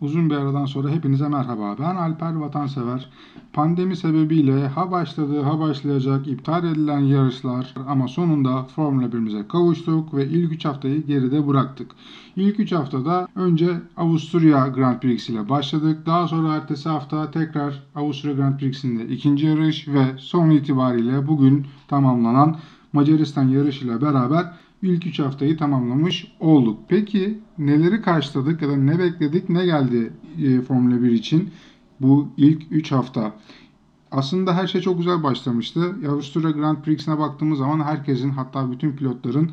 Uzun bir aradan sonra hepinize merhaba. Ben Alper Vatansever. Pandemi sebebiyle ha başladı ha başlayacak iptal edilen yarışlar ama sonunda Formula 1'imize kavuştuk ve ilk 3 haftayı geride bıraktık. İlk 3 haftada önce Avusturya Grand Prix ile başladık. Daha sonra ertesi hafta tekrar Avusturya Grand Prix'sinde ikinci yarış ve son itibariyle bugün tamamlanan Macaristan yarışıyla beraber ilk 3 haftayı tamamlamış olduk. Peki neleri karşıladık ya da ne bekledik ne geldi e, Formula 1 için bu ilk 3 hafta? Aslında her şey çok güzel başlamıştı. Avusturya Grand Prix'sine baktığımız zaman herkesin hatta bütün pilotların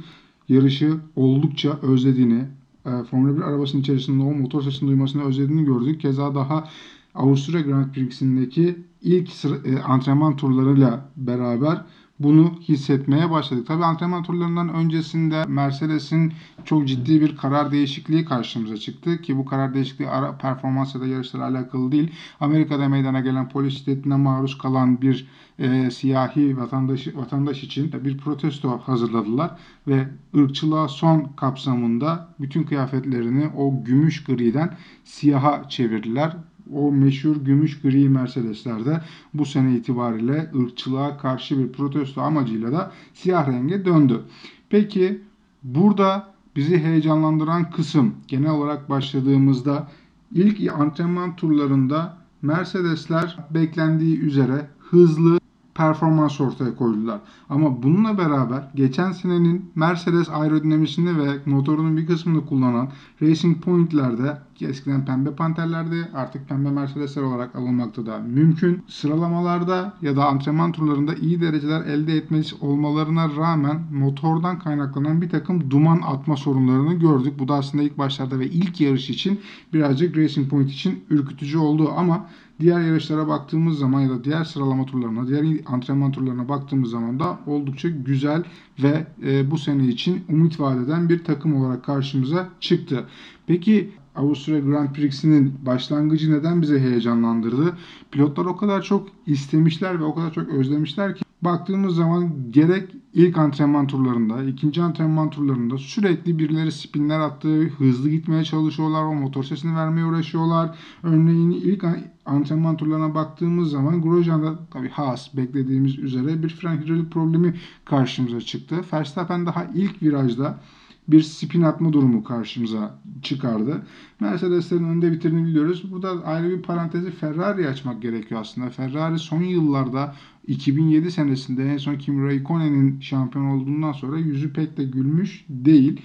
yarışı oldukça özlediğini, e, Formula 1 arabasının içerisinde o motor sesini duymasını özlediğini gördük. Keza daha Avusturya Grand Prix'sindeki ilk sıra, e, antrenman turlarıyla beraber bunu hissetmeye başladık. Tabi antrenman turlarından öncesinde Mercedes'in çok ciddi bir karar değişikliği karşımıza çıktı ki bu karar değişikliği ara, performans ya da yarışlarla alakalı değil. Amerika'da meydana gelen polis şiddetine maruz kalan bir e, siyahi vatandaş, vatandaş için bir protesto hazırladılar ve ırkçılığa son kapsamında bütün kıyafetlerini o gümüş griden siyaha çevirdiler o meşhur gümüş gri Mercedes'lerde bu sene itibariyle ırkçılığa karşı bir protesto amacıyla da siyah renge döndü. Peki burada bizi heyecanlandıran kısım genel olarak başladığımızda ilk antrenman turlarında Mercedesler beklendiği üzere hızlı performans ortaya koydular. Ama bununla beraber geçen senenin Mercedes aerodinamisini ve motorunun bir kısmını kullanan Racing Point'lerde eskiden pembe panterlerdi artık pembe Mercedesler olarak alınmakta da mümkün. Sıralamalarda ya da antrenman turlarında iyi dereceler elde etmiş olmalarına rağmen motordan kaynaklanan bir takım duman atma sorunlarını gördük. Bu da aslında ilk başlarda ve ilk yarış için birazcık Racing Point için ürkütücü oldu ama diğer yarışlara baktığımız zaman ya da diğer sıralama turlarına, diğer antrenman turlarına baktığımız zaman da oldukça güzel ve e, bu sene için umut vadeden bir takım olarak karşımıza çıktı. Peki Avusturya Grand Prix'sinin başlangıcı neden bize heyecanlandırdı? Pilotlar o kadar çok istemişler ve o kadar çok özlemişler ki baktığımız zaman gerek ilk antrenman turlarında, ikinci antrenman turlarında sürekli birileri spinler attığı, hızlı gitmeye çalışıyorlar, o motor sesini vermeye uğraşıyorlar. Örneğin ilk antrenman turlarına baktığımız zaman Grosjean'da tabii Haas beklediğimiz üzere bir fren hidrolik problemi karşımıza çıktı. Verstappen daha ilk virajda bir spin atma durumu karşımıza çıkardı. Mercedes'lerin önde bitirdiğini biliyoruz. Burada ayrı bir parantezi Ferrari açmak gerekiyor aslında. Ferrari son yıllarda 2007 senesinde en son Kimi Raikkonen'in şampiyon olduğundan sonra yüzü pek de gülmüş değil.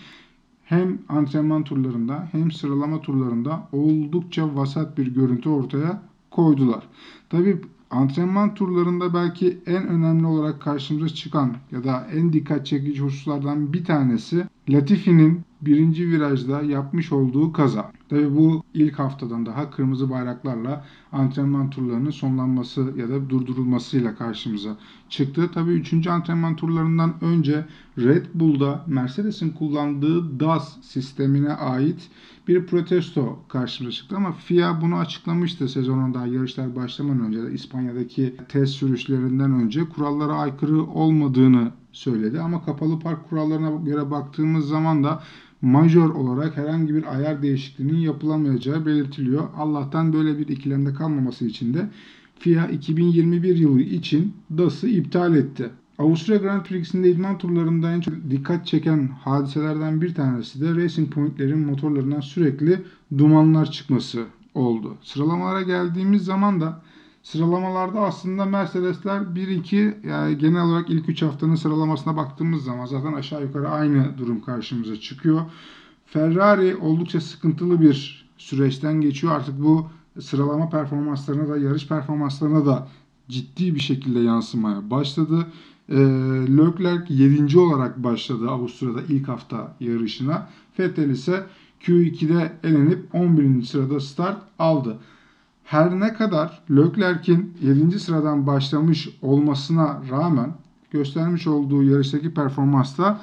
Hem antrenman turlarında hem sıralama turlarında oldukça vasat bir görüntü ortaya koydular. Tabii antrenman turlarında belki en önemli olarak karşımıza çıkan ya da en dikkat çekici hususlardan bir tanesi Latifi'nin birinci virajda yapmış olduğu kaza. Tabi bu ilk haftadan daha kırmızı bayraklarla antrenman turlarının sonlanması ya da durdurulmasıyla karşımıza çıktı. Tabi üçüncü antrenman turlarından önce Red Bull'da Mercedes'in kullandığı DAS sistemine ait bir protesto karşımıza çıktı ama FIA bunu açıklamıştı sezonun daha yarışlar başlamadan önce İspanya'daki test sürüşlerinden önce kurallara aykırı olmadığını söyledi ama kapalı park kurallarına göre baktığımız zaman da majör olarak herhangi bir ayar değişikliğinin yapılamayacağı belirtiliyor. Allah'tan böyle bir ikilemde kalmaması için de FIA 2021 yılı için DAS'ı iptal etti. Avusturya Grand Prix'sinde idman turlarında en çok dikkat çeken hadiselerden bir tanesi de Racing Point'lerin motorlarından sürekli dumanlar çıkması oldu. Sıralamalara geldiğimiz zaman da Sıralamalarda aslında Mercedesler 1-2 yani genel olarak ilk 3 haftanın sıralamasına baktığımız zaman zaten aşağı yukarı aynı durum karşımıza çıkıyor. Ferrari oldukça sıkıntılı bir süreçten geçiyor. Artık bu sıralama performanslarına da yarış performanslarına da ciddi bir şekilde yansımaya başladı. E, Leclerc 7. olarak başladı Avusturya'da ilk hafta yarışına. Vettel ise Q2'de elenip 11. sırada start aldı. Her ne kadar Leclerc'in 7. sıradan başlamış olmasına rağmen göstermiş olduğu yarıştaki performansta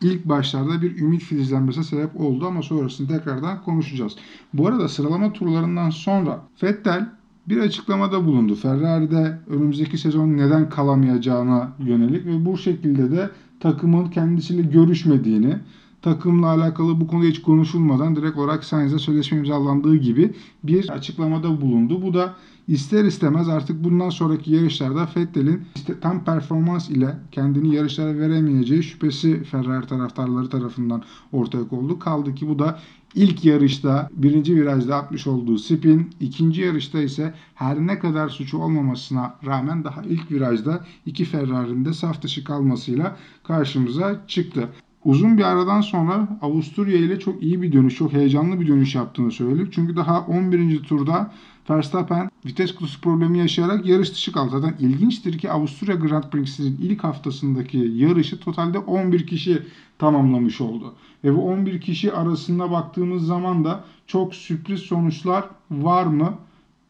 ilk başlarda bir ümit filizlenmesine sebep oldu ama sonrasını tekrardan konuşacağız. Bu arada sıralama turlarından sonra Vettel bir açıklamada bulundu. Ferrari'de önümüzdeki sezon neden kalamayacağına yönelik ve bu şekilde de takımın kendisiyle görüşmediğini, takımla alakalı bu konuda hiç konuşulmadan direkt olarak Sainz'e sözleşme imzalandığı gibi bir açıklamada bulundu. Bu da ister istemez artık bundan sonraki yarışlarda Vettel'in işte tam performans ile kendini yarışlara veremeyeceği şüphesi Ferrari taraftarları tarafından ortaya kondu. Kaldı ki bu da ilk yarışta birinci virajda atmış olduğu spin, ikinci yarışta ise her ne kadar suçu olmamasına rağmen daha ilk virajda iki Ferrari'nin de saf dışı kalmasıyla karşımıza çıktı. Uzun bir aradan sonra Avusturya ile çok iyi bir dönüş, çok heyecanlı bir dönüş yaptığını söyledik. Çünkü daha 11. turda Verstappen vites kutusu problemi yaşayarak yarış dışı kaldı. Zaten ilginçtir ki Avusturya Grand Prix'sinin ilk haftasındaki yarışı totalde 11 kişi tamamlamış oldu. Ve bu 11 kişi arasında baktığımız zaman da çok sürpriz sonuçlar var mı?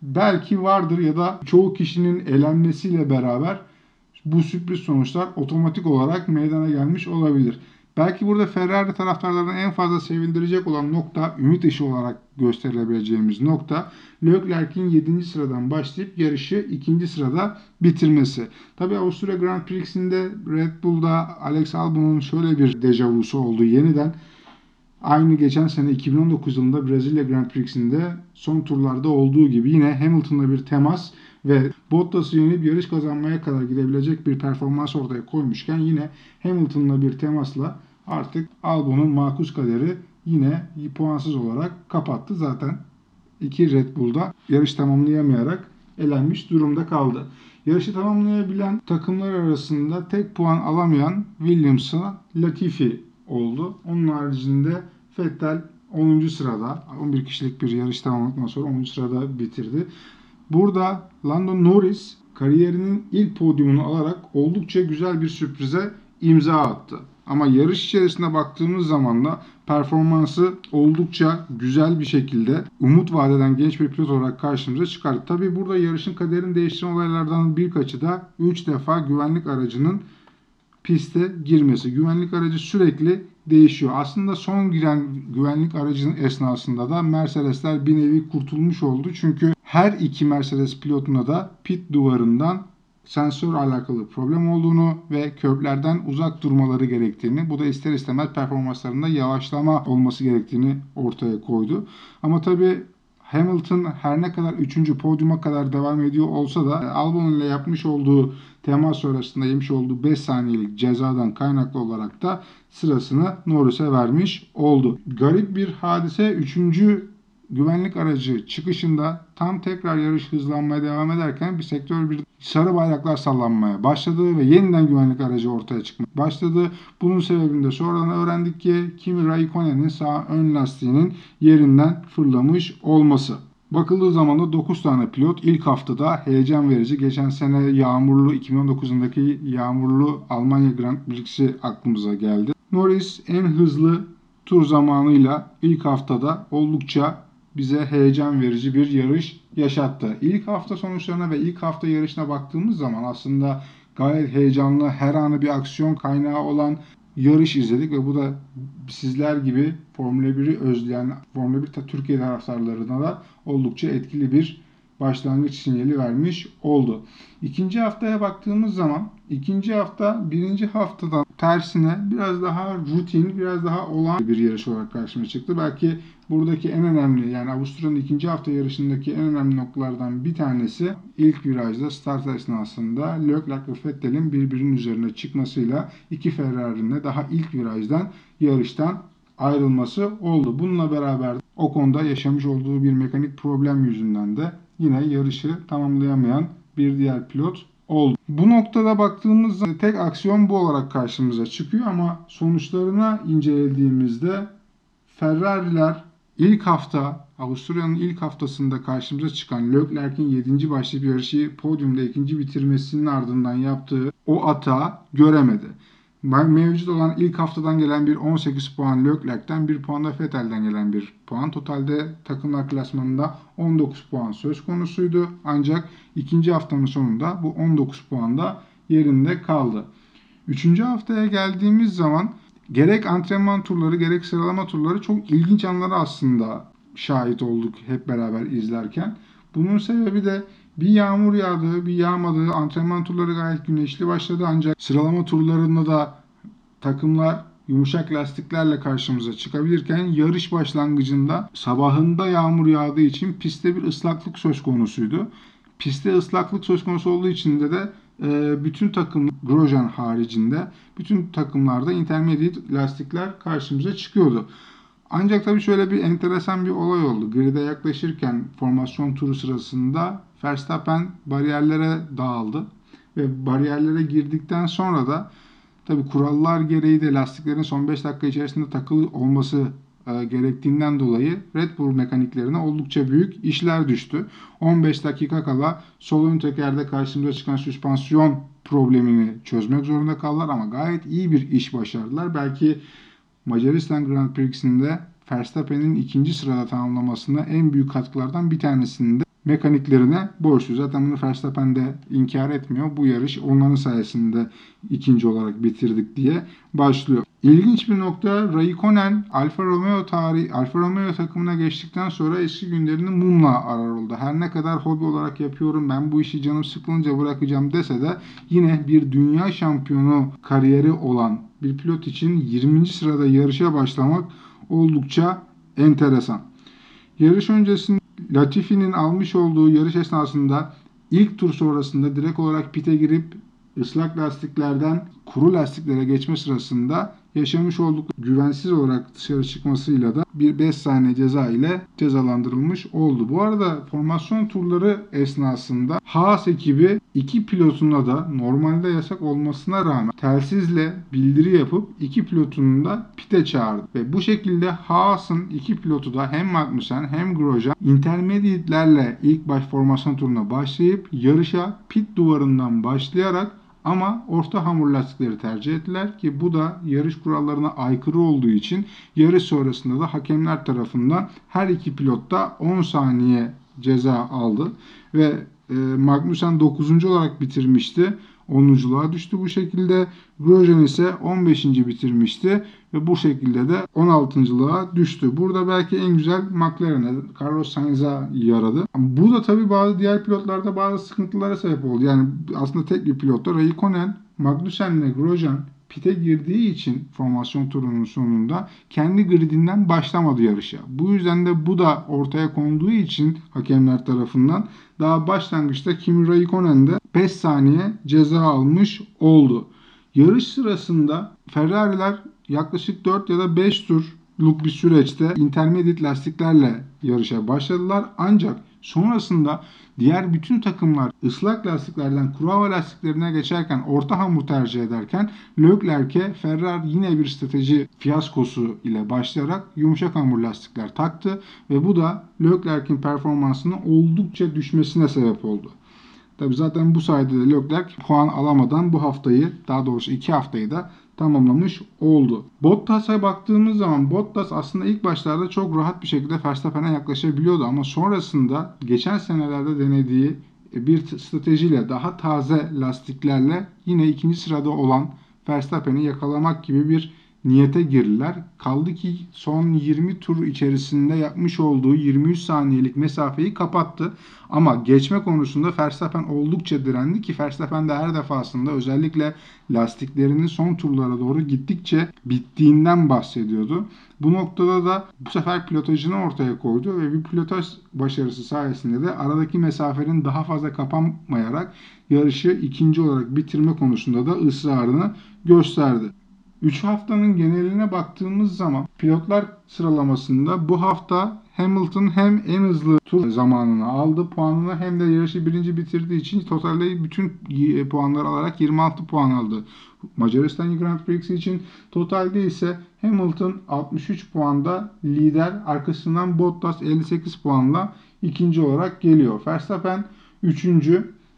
Belki vardır ya da çoğu kişinin elenmesiyle beraber bu sürpriz sonuçlar otomatik olarak meydana gelmiş olabilir. Belki burada Ferrari taraftarlarını en fazla sevindirecek olan nokta, ümit ışığı olarak gösterilebileceğimiz nokta Leclerc'in 7. sıradan başlayıp yarışı 2. sırada bitirmesi. Tabi Avusturya Grand Prix'sinde Red Bull'da Alex Albon'un şöyle bir dejavusu oldu yeniden. Aynı geçen sene 2019 yılında Brezilya Grand Prix'sinde son turlarda olduğu gibi yine Hamilton'la bir temas ve Bottas'ı yenip yarış kazanmaya kadar gidebilecek bir performans ortaya koymuşken yine Hamilton'la bir temasla artık Albon'un makus kaderi yine puansız olarak kapattı. Zaten iki Red Bull'da yarış tamamlayamayarak elenmiş durumda kaldı. Yarışı tamamlayabilen takımlar arasında tek puan alamayan Williams'a Latifi oldu. Onun haricinde Vettel 10. sırada 11 kişilik bir yarış tamamladıktan sonra 10. sırada bitirdi. Burada Lando Norris kariyerinin ilk podyumunu alarak oldukça güzel bir sürprize imza attı. Ama yarış içerisinde baktığımız zaman da performansı oldukça güzel bir şekilde umut vadeden genç bir pilot olarak karşımıza çıkardı. Tabi burada yarışın kaderini değiştiren olaylardan birkaçı da 3 defa güvenlik aracının piste girmesi. Güvenlik aracı sürekli değişiyor. Aslında son giren güvenlik aracının esnasında da Mercedesler bir nevi kurtulmuş oldu. Çünkü her iki Mercedes pilotuna da pit duvarından sensör alakalı problem olduğunu ve köprülerden uzak durmaları gerektiğini, bu da ister istemez performanslarında yavaşlama olması gerektiğini ortaya koydu. Ama tabii Hamilton her ne kadar 3. podyuma kadar devam ediyor olsa da Albon ile yapmış olduğu temas sonrasında yemiş olduğu 5 saniyelik cezadan kaynaklı olarak da sırasını Norris'e vermiş oldu. Garip bir hadise 3 güvenlik aracı çıkışında tam tekrar yarış hızlanmaya devam ederken bir sektör bir sarı bayraklar sallanmaya başladı ve yeniden güvenlik aracı ortaya çıkmaya başladı. Bunun sebebini de sonradan öğrendik ki Kimi Raikkonen'in sağ ön lastiğinin yerinden fırlamış olması. Bakıldığı zaman da 9 tane pilot ilk haftada heyecan verici. Geçen sene yağmurlu 2019'undaki yağmurlu Almanya Grand Prix'si aklımıza geldi. Norris en hızlı tur zamanıyla ilk haftada oldukça bize heyecan verici bir yarış yaşattı. İlk hafta sonuçlarına ve ilk hafta yarışına baktığımız zaman aslında gayet heyecanlı, her anı bir aksiyon kaynağı olan yarış izledik ve bu da sizler gibi Formula 1'i özleyen Formula 1 Türkiye taraftarlarına da oldukça etkili bir başlangıç sinyali vermiş oldu. İkinci haftaya baktığımız zaman ikinci hafta birinci haftadan tersine biraz daha rutin, biraz daha olan bir yarış olarak karşıma çıktı. Belki buradaki en önemli yani Avusturya'nın ikinci hafta yarışındaki en önemli noktalardan bir tanesi ilk virajda start esnasında Leclerc ve Vettel'in birbirinin üzerine çıkmasıyla iki Ferrari'nin daha ilk virajdan yarıştan ayrılması oldu. Bununla beraber o konuda yaşamış olduğu bir mekanik problem yüzünden de yine yarışı tamamlayamayan bir diğer pilot oldu. Bu noktada baktığımızda tek aksiyon bu olarak karşımıza çıkıyor ama sonuçlarına incelediğimizde Ferrari'ler ilk hafta Avusturya'nın ilk haftasında karşımıza çıkan Leclerc'in 7. başlayıp yarışı podyumda ikinci bitirmesinin ardından yaptığı o ata göremedi mevcut olan ilk haftadan gelen bir 18 puan Leclerc'ten bir puan da Vettel'den gelen bir puan. Totalde takımlar klasmanında 19 puan söz konusuydu. Ancak ikinci haftanın sonunda bu 19 puan da yerinde kaldı. Üçüncü haftaya geldiğimiz zaman gerek antrenman turları gerek sıralama turları çok ilginç anlara aslında şahit olduk hep beraber izlerken. Bunun sebebi de bir yağmur yağdı, bir yağmadı. Antrenman turları gayet güneşli başladı ancak sıralama turlarında da takımlar yumuşak lastiklerle karşımıza çıkabilirken yarış başlangıcında sabahında yağmur yağdığı için pistte bir ıslaklık söz konusuydu. Pistte ıslaklık söz konusu olduğu için de de e, bütün takım Grosjean haricinde bütün takımlarda intermediate lastikler karşımıza çıkıyordu. Ancak tabii şöyle bir enteresan bir olay oldu. Grid'e yaklaşırken formasyon turu sırasında Verstappen bariyerlere dağıldı ve bariyerlere girdikten sonra da tabii kurallar gereği de lastiklerin son 5 dakika içerisinde takılı olması e, gerektiğinden dolayı Red Bull mekaniklerine oldukça büyük işler düştü. 15 dakika kala sol ön tekerde karşımıza çıkan süspansiyon problemini çözmek zorunda kaldılar ama gayet iyi bir iş başardılar. Belki Macaristan Grand Prix'sinde Verstappen'in ikinci sırada tamamlamasına en büyük katkılardan bir tanesinde mekaniklerine borçlu. Zaten bunu Verstappen de inkar etmiyor. Bu yarış onların sayesinde ikinci olarak bitirdik diye başlıyor. İlginç bir nokta Raikkonen Alfa Romeo tarih Alfa Romeo takımına geçtikten sonra eski günlerini mumla arar oldu. Her ne kadar hobi olarak yapıyorum ben bu işi canım sıkılınca bırakacağım dese de yine bir dünya şampiyonu kariyeri olan bir pilot için 20. sırada yarışa başlamak oldukça enteresan. Yarış öncesinde Latifi'nin almış olduğu yarış esnasında ilk tur sonrasında direkt olarak pite girip ıslak lastiklerden kuru lastiklere geçme sırasında yaşamış oldukları güvensiz olarak dışarı çıkmasıyla da bir 5 saniye ceza ile cezalandırılmış oldu. Bu arada formasyon turları esnasında Haas ekibi iki pilotuna da normalde yasak olmasına rağmen telsizle bildiri yapıp iki pilotunu da pite çağırdı. Ve bu şekilde Haas'ın iki pilotu da hem Magnussen hem Grosjean intermediate'lerle ilk baş formasyon turuna başlayıp yarışa pit duvarından başlayarak ama orta hamur lastikleri tercih ettiler ki bu da yarış kurallarına aykırı olduğu için yarış sonrasında da hakemler tarafından her iki pilot da 10 saniye ceza aldı ve e, Magnussen 9. olarak bitirmişti. 10'unculuğa düştü bu şekilde. Grosjean ise 15. bitirmişti ve bu şekilde de 16.lığa düştü. Burada belki en güzel McLaren'e, Carlos Sainz'a yaradı. Bu da tabii bazı diğer pilotlarda bazı sıkıntılara sebep oldu. Yani aslında tek bir pilotta Raikkonen, Magnussen ve Grosjean pite girdiği için formasyon turunun sonunda kendi gridinden başlamadı yarışa. Bu yüzden de bu da ortaya konduğu için hakemler tarafından daha başlangıçta Kimi Raikkonen de 5 saniye ceza almış oldu. Yarış sırasında Ferrari'ler yaklaşık 4 ya da 5 turluk bir süreçte intermediate lastiklerle yarışa başladılar. Ancak sonrasında diğer bütün takımlar ıslak lastiklerden kuru hava lastiklerine geçerken orta hamur tercih ederken Leclerc'e Ferrari yine bir strateji fiyaskosu ile başlayarak yumuşak hamur lastikler taktı ve bu da Leclerc'in performansının oldukça düşmesine sebep oldu. Tabi zaten bu sayede de Leclerc puan alamadan bu haftayı daha doğrusu iki haftayı da tamamlamış oldu. Bottas'a baktığımız zaman Bottas aslında ilk başlarda çok rahat bir şekilde Verstappen'e yaklaşabiliyordu ama sonrasında geçen senelerde denediği bir stratejiyle daha taze lastiklerle yine ikinci sırada olan Verstappen'i yakalamak gibi bir niyete girdiler. Kaldı ki son 20 tur içerisinde yapmış olduğu 23 saniyelik mesafeyi kapattı. Ama geçme konusunda Verstappen oldukça direndi ki Verstappen de her defasında özellikle lastiklerinin son turlara doğru gittikçe bittiğinden bahsediyordu. Bu noktada da bu sefer pilotajını ortaya koydu ve bir pilotaj başarısı sayesinde de aradaki mesafenin daha fazla kapanmayarak yarışı ikinci olarak bitirme konusunda da ısrarını gösterdi. 3 haftanın geneline baktığımız zaman pilotlar sıralamasında bu hafta Hamilton hem en hızlı tur zamanını aldı puanını hem de yarışı birinci bitirdiği için totalde bütün puanları alarak 26 puan aldı. Macaristan Grand Prix için totalde ise Hamilton 63 puanda lider arkasından Bottas 58 puanla ikinci olarak geliyor. Verstappen 3.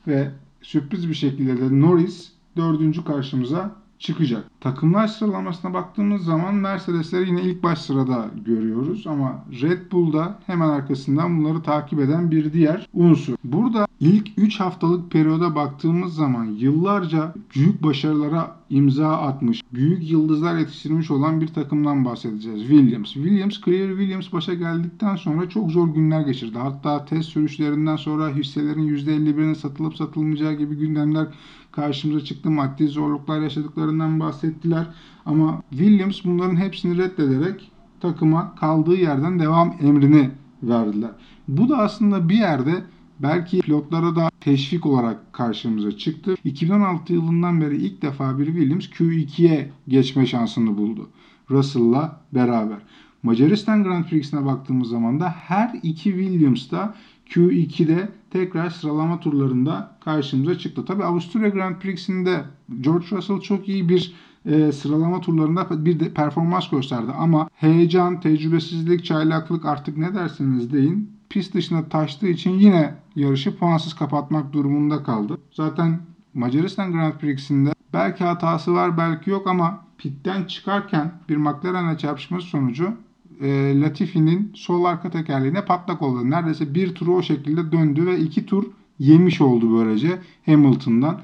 ve sürpriz bir şekilde de Norris 4. karşımıza çıkacak. Takımlar sıralamasına baktığımız zaman Mercedesleri yine ilk baş sırada görüyoruz ama Red Bull'da hemen arkasından bunları takip eden bir diğer unsur. Burada ilk 3 haftalık periyoda baktığımız zaman yıllarca büyük başarılara imza atmış, büyük yıldızlar yetiştirmiş olan bir takımdan bahsedeceğiz. Williams. Williams, Clear Williams başa geldikten sonra çok zor günler geçirdi. Hatta test sürüşlerinden sonra hisselerin %51'inin satılıp satılmayacağı gibi gündemler karşımıza çıktı. Maddi zorluklar yaşadıklarından bahsettiler. Ama Williams bunların hepsini reddederek takıma kaldığı yerden devam emrini verdiler. Bu da aslında bir yerde belki pilotlara da teşvik olarak karşımıza çıktı. 2016 yılından beri ilk defa bir Williams Q2'ye geçme şansını buldu. Russell'la beraber. Macaristan Grand Prix'sine baktığımız zaman da her iki Williams da Q2'de tekrar sıralama turlarında karşımıza çıktı. Tabi Avusturya Grand Prix'sinde George Russell çok iyi bir e, sıralama turlarında bir de performans gösterdi. Ama heyecan, tecrübesizlik, çaylaklık artık ne derseniz deyin pist dışına taştığı için yine yarışı puansız kapatmak durumunda kaldı. Zaten Macaristan Grand Prix'sinde belki hatası var belki yok ama pitten çıkarken bir McLaren'e çarpışması sonucu e, Latifi'nin sol arka tekerleğine patlak oldu. Neredeyse bir turu o şekilde döndü ve iki tur yemiş oldu böylece Hamilton'dan.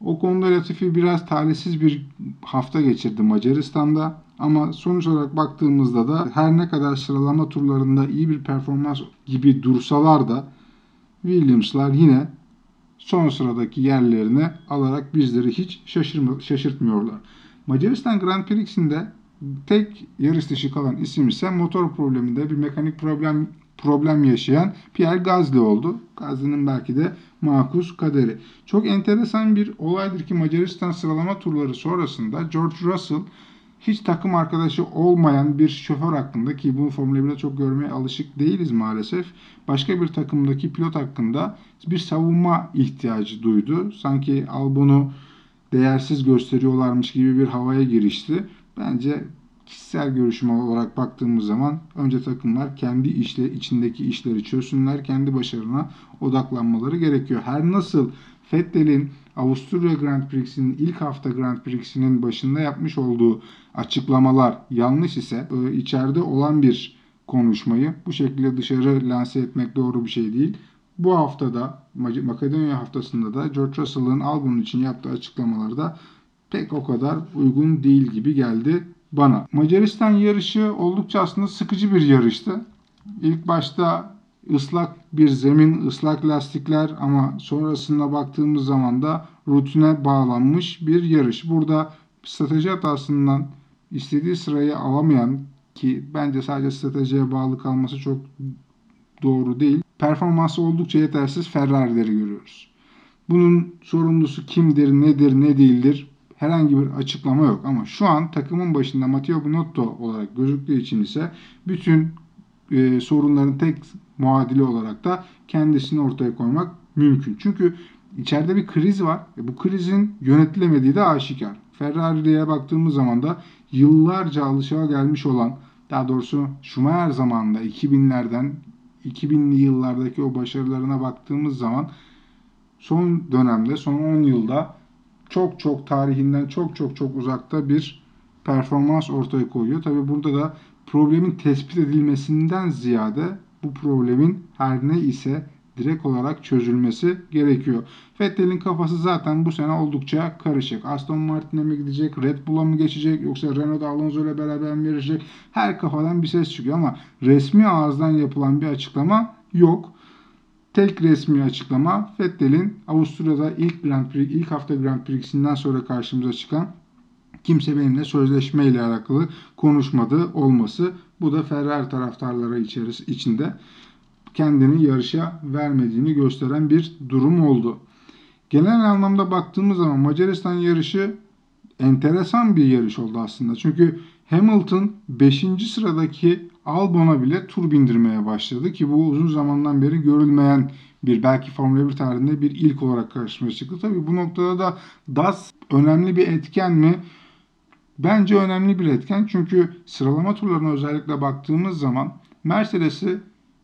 O konuda Latifi biraz talihsiz bir hafta geçirdi Macaristan'da. Ama sonuç olarak baktığımızda da her ne kadar sıralama turlarında iyi bir performans gibi dursalar da Williams'lar yine son sıradaki yerlerini alarak bizleri hiç şaşırma, şaşırtmıyorlar. Macaristan Grand Prix'sinde tek yarış dışı kalan isim ise motor probleminde bir mekanik problem problem yaşayan Pierre Gasly oldu. Gasly'nin belki de makus kaderi. Çok enteresan bir olaydır ki Macaristan sıralama turları sonrasında George Russell hiç takım arkadaşı olmayan bir şoför hakkında ki bunu Formula 1'de çok görmeye alışık değiliz maalesef. Başka bir takımdaki pilot hakkında bir savunma ihtiyacı duydu. Sanki Albon'u değersiz gösteriyorlarmış gibi bir havaya girişti. Bence kişisel görüşüm olarak baktığımız zaman önce takımlar kendi işle, içindeki işleri çözsünler, kendi başarına odaklanmaları gerekiyor. Her nasıl Vettel'in Avusturya Grand Prix'sinin ilk hafta Grand Prix'sinin başında yapmış olduğu açıklamalar yanlış ise içeride olan bir konuşmayı bu şekilde dışarı lanse etmek doğru bir şey değil. Bu haftada Makedonya haftasında da George Russell'ın Albon için yaptığı açıklamalarda pek o kadar uygun değil gibi geldi bana. Macaristan yarışı oldukça aslında sıkıcı bir yarıştı. İlk başta ıslak bir zemin, ıslak lastikler ama sonrasında baktığımız zaman da rutine bağlanmış bir yarış. Burada strateji hatasından istediği sırayı alamayan ki bence sadece stratejiye bağlı kalması çok doğru değil. Performansı oldukça yetersiz Ferrari'leri görüyoruz. Bunun sorumlusu kimdir, nedir, ne değildir herhangi bir açıklama yok. Ama şu an takımın başında Matteo Binotto olarak gözüktüğü için ise bütün e, sorunların tek muadili olarak da kendisini ortaya koymak mümkün. Çünkü içeride bir kriz var. ve bu krizin yönetilemediği de aşikar. Ferrari'ye baktığımız zaman da yıllarca alışığa gelmiş olan daha doğrusu Schumacher zamanında 2000'lerden 2000'li yıllardaki o başarılarına baktığımız zaman son dönemde son 10 yılda çok çok tarihinden çok çok çok uzakta bir performans ortaya koyuyor. Tabi burada da problemin tespit edilmesinden ziyade bu problemin her ne ise direkt olarak çözülmesi gerekiyor. Vettel'in kafası zaten bu sene oldukça karışık. Aston Martin'e mi gidecek, Red Bull'a mı geçecek yoksa Renault'da Alonso ile beraber mi yarışacak? Her kafadan bir ses çıkıyor ama resmi ağızdan yapılan bir açıklama yok. Tek resmi açıklama Vettel'in Avusturya'da ilk Grand Prix, ilk hafta Grand Prix'sinden sonra karşımıza çıkan kimse benimle sözleşme ile alakalı konuşmadı olması. Bu da Ferrari taraftarları içeris içinde kendini yarışa vermediğini gösteren bir durum oldu. Genel anlamda baktığımız zaman Macaristan yarışı enteresan bir yarış oldu aslında. Çünkü Hamilton 5. sıradaki Albon'a bile tur bindirmeye başladı ki bu uzun zamandan beri görülmeyen bir belki Formula 1 tarihinde bir ilk olarak karşıma çıktı. Tabii bu noktada da DAS önemli bir etken mi? Bence önemli bir etken çünkü sıralama turlarına özellikle baktığımız zaman Mercedes'i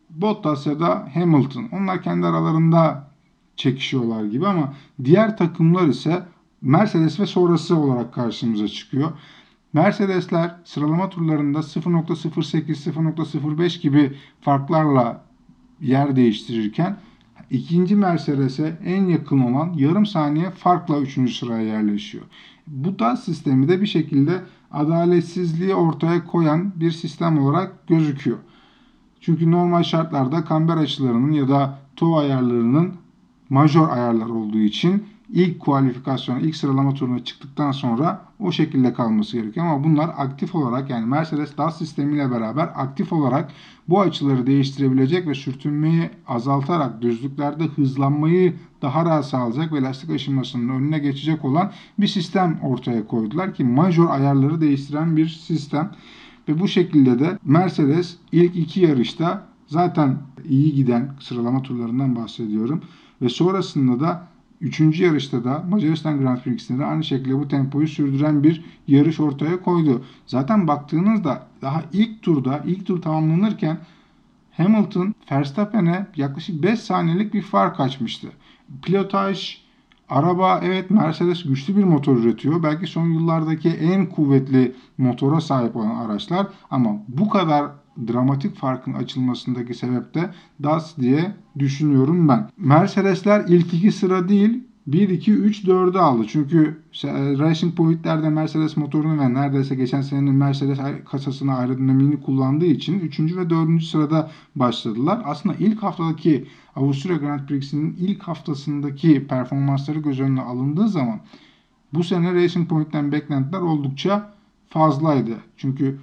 Bottas ya da Hamilton onlar kendi aralarında çekişiyorlar gibi ama diğer takımlar ise Mercedes ve sonrası olarak karşımıza çıkıyor. Mercedesler sıralama turlarında 0.08, 0.05 gibi farklarla yer değiştirirken ikinci Mercedes'e en yakın olan yarım saniye farkla üçüncü sıraya yerleşiyor. Bu da sistemi de bir şekilde adaletsizliği ortaya koyan bir sistem olarak gözüküyor. Çünkü normal şartlarda kamber açılarının ya da TOV ayarlarının majör ayarlar olduğu için ilk kualifikasyon, ilk sıralama turuna çıktıktan sonra o şekilde kalması gerekiyor. Ama bunlar aktif olarak yani Mercedes DAS sistemiyle beraber aktif olarak bu açıları değiştirebilecek ve sürtünmeyi azaltarak düzlüklerde hızlanmayı daha rahat sağlayacak ve lastik aşınmasının önüne geçecek olan bir sistem ortaya koydular ki major ayarları değiştiren bir sistem. Ve bu şekilde de Mercedes ilk iki yarışta zaten iyi giden sıralama turlarından bahsediyorum. Ve sonrasında da Üçüncü yarışta da Macaristan Grand Prix'sinde de aynı şekilde bu tempoyu sürdüren bir yarış ortaya koydu. Zaten baktığınızda daha ilk turda, ilk tur tamamlanırken Hamilton Verstappen'e yaklaşık 5 saniyelik bir fark açmıştı. Pilotaj, araba evet Mercedes güçlü bir motor üretiyor. Belki son yıllardaki en kuvvetli motora sahip olan araçlar ama bu kadar dramatik farkın açılmasındaki sebep de DAS diye düşünüyorum ben. Mercedesler ilk iki sıra değil 1, 2, 3, 4'ü aldı. Çünkü Racing Point'lerde Mercedes motorunu ve neredeyse geçen senenin Mercedes kasasını aerodinamiğini kullandığı için 3. ve 4. sırada başladılar. Aslında ilk haftadaki Avusturya Grand Prix'sinin ilk haftasındaki performansları göz önüne alındığı zaman bu sene Racing Point'ten beklentiler oldukça fazlaydı. Çünkü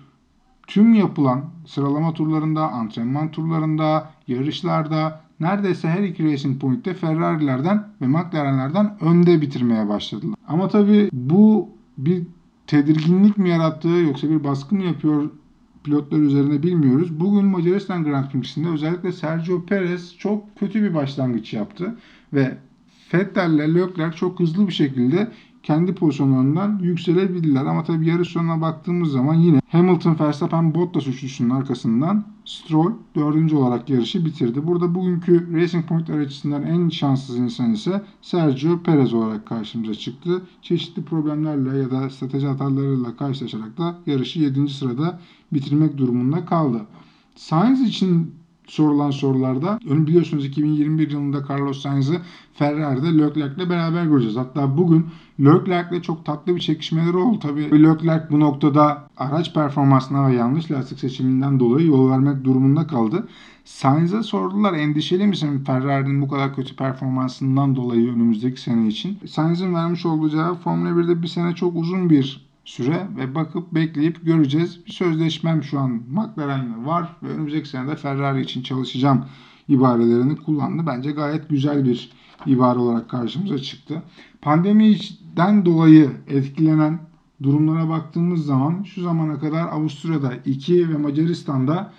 tüm yapılan sıralama turlarında, antrenman turlarında, yarışlarda neredeyse her iki Racing Point'te Ferrari'lerden ve McLaren'lerden önde bitirmeye başladılar. Ama tabii bu bir tedirginlik mi yarattı yoksa bir baskı mı yapıyor pilotlar üzerine bilmiyoruz. Bugün Macaristan Grand Prix'sinde özellikle Sergio Perez çok kötü bir başlangıç yaptı ve Vettel ile Leclerc çok hızlı bir şekilde kendi pozisyonlarından yükselebildiler. Ama tabii yarış sonuna baktığımız zaman yine Hamilton, Verstappen, Bottas üçlüsünün arkasından Stroll dördüncü olarak yarışı bitirdi. Burada bugünkü Racing Point açısından en şanssız insan ise Sergio Perez olarak karşımıza çıktı. Çeşitli problemlerle ya da strateji hatalarıyla karşılaşarak da yarışı 7. sırada bitirmek durumunda kaldı. Sainz için sorulan sorularda biliyorsunuz 2021 yılında Carlos Sainz'ı Ferrari'de Leclerc'le beraber göreceğiz. Hatta bugün Leclerc'le çok tatlı bir çekişmeleri oldu. Tabii Leclerc bu noktada araç performansına ve yanlış lastik seçiminden dolayı yol vermek durumunda kaldı. Sainz'e sordular endişeli misin Ferrari'nin bu kadar kötü performansından dolayı önümüzdeki sene için? Sainz'in vermiş olacağı Formula 1'de bir sene çok uzun bir süre ve bakıp bekleyip göreceğiz. Bir sözleşmem şu an McLaren'le var ve önümüzdeki sene de Ferrari için çalışacağım ibarelerini kullandı. Bence gayet güzel bir ibare olarak karşımıza çıktı. Pandemiden dolayı etkilenen durumlara baktığımız zaman şu zamana kadar Avusturya'da 2 ve Macaristan'da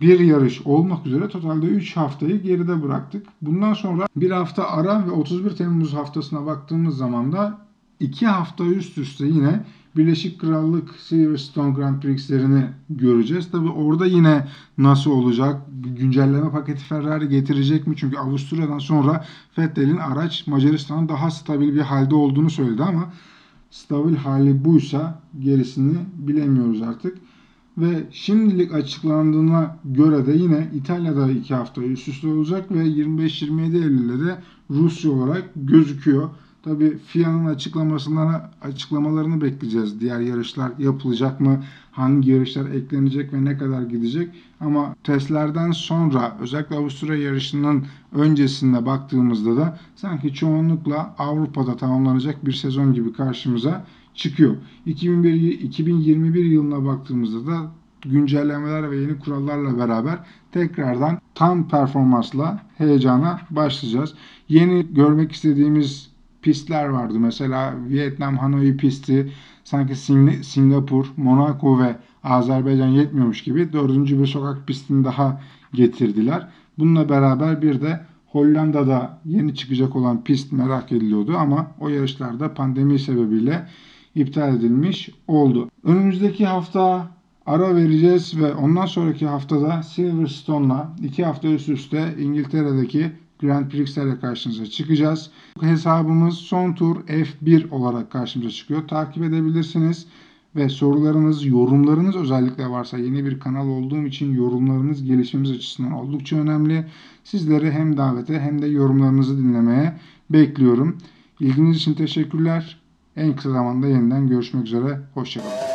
bir yarış olmak üzere totalde 3 haftayı geride bıraktık. Bundan sonra bir hafta ara ve 31 Temmuz haftasına baktığımız zaman da 2 hafta üst üste yine Birleşik Krallık Silverstone Grand Prix'lerini göreceğiz. Tabi orada yine nasıl olacak? Güncelleme paketi Ferrari getirecek mi? Çünkü Avusturya'dan sonra Vettel'in araç Macaristan'ın daha stabil bir halde olduğunu söyledi ama stabil hali buysa gerisini bilemiyoruz artık. Ve şimdilik açıklandığına göre de yine İtalya'da iki hafta üst üste olacak ve 25-27 Eylül'de de Rusya olarak gözüküyor. Tabii FIA'nın açıklamasına açıklamalarını bekleyeceğiz. Diğer yarışlar yapılacak mı? Hangi yarışlar eklenecek ve ne kadar gidecek? Ama testlerden sonra özellikle Avusturya yarışının öncesinde baktığımızda da sanki çoğunlukla Avrupa'da tamamlanacak bir sezon gibi karşımıza çıkıyor. 2001, 2021 yılına baktığımızda da güncellemeler ve yeni kurallarla beraber tekrardan tam performansla heyecana başlayacağız. Yeni görmek istediğimiz pistler vardı. Mesela Vietnam Hanoi pisti sanki Sing Singapur, Monaco ve Azerbaycan yetmiyormuş gibi dördüncü bir sokak pistini daha getirdiler. Bununla beraber bir de Hollanda'da yeni çıkacak olan pist merak ediliyordu ama o yarışlarda pandemi sebebiyle iptal edilmiş oldu. Önümüzdeki hafta ara vereceğiz ve ondan sonraki haftada Silverstone'la iki hafta üst üste İngiltere'deki Grand Prix'lerle karşınıza çıkacağız. Hesabımız son tur F1 olarak karşımıza çıkıyor. Takip edebilirsiniz. ve sorularınız, yorumlarınız özellikle varsa yeni bir kanal olduğum için yorumlarınız gelişmemiz açısından oldukça önemli. Sizleri hem davete hem de yorumlarınızı dinlemeye bekliyorum. İlginiz için teşekkürler. En kısa zamanda yeniden görüşmek üzere. Hoşçakalın.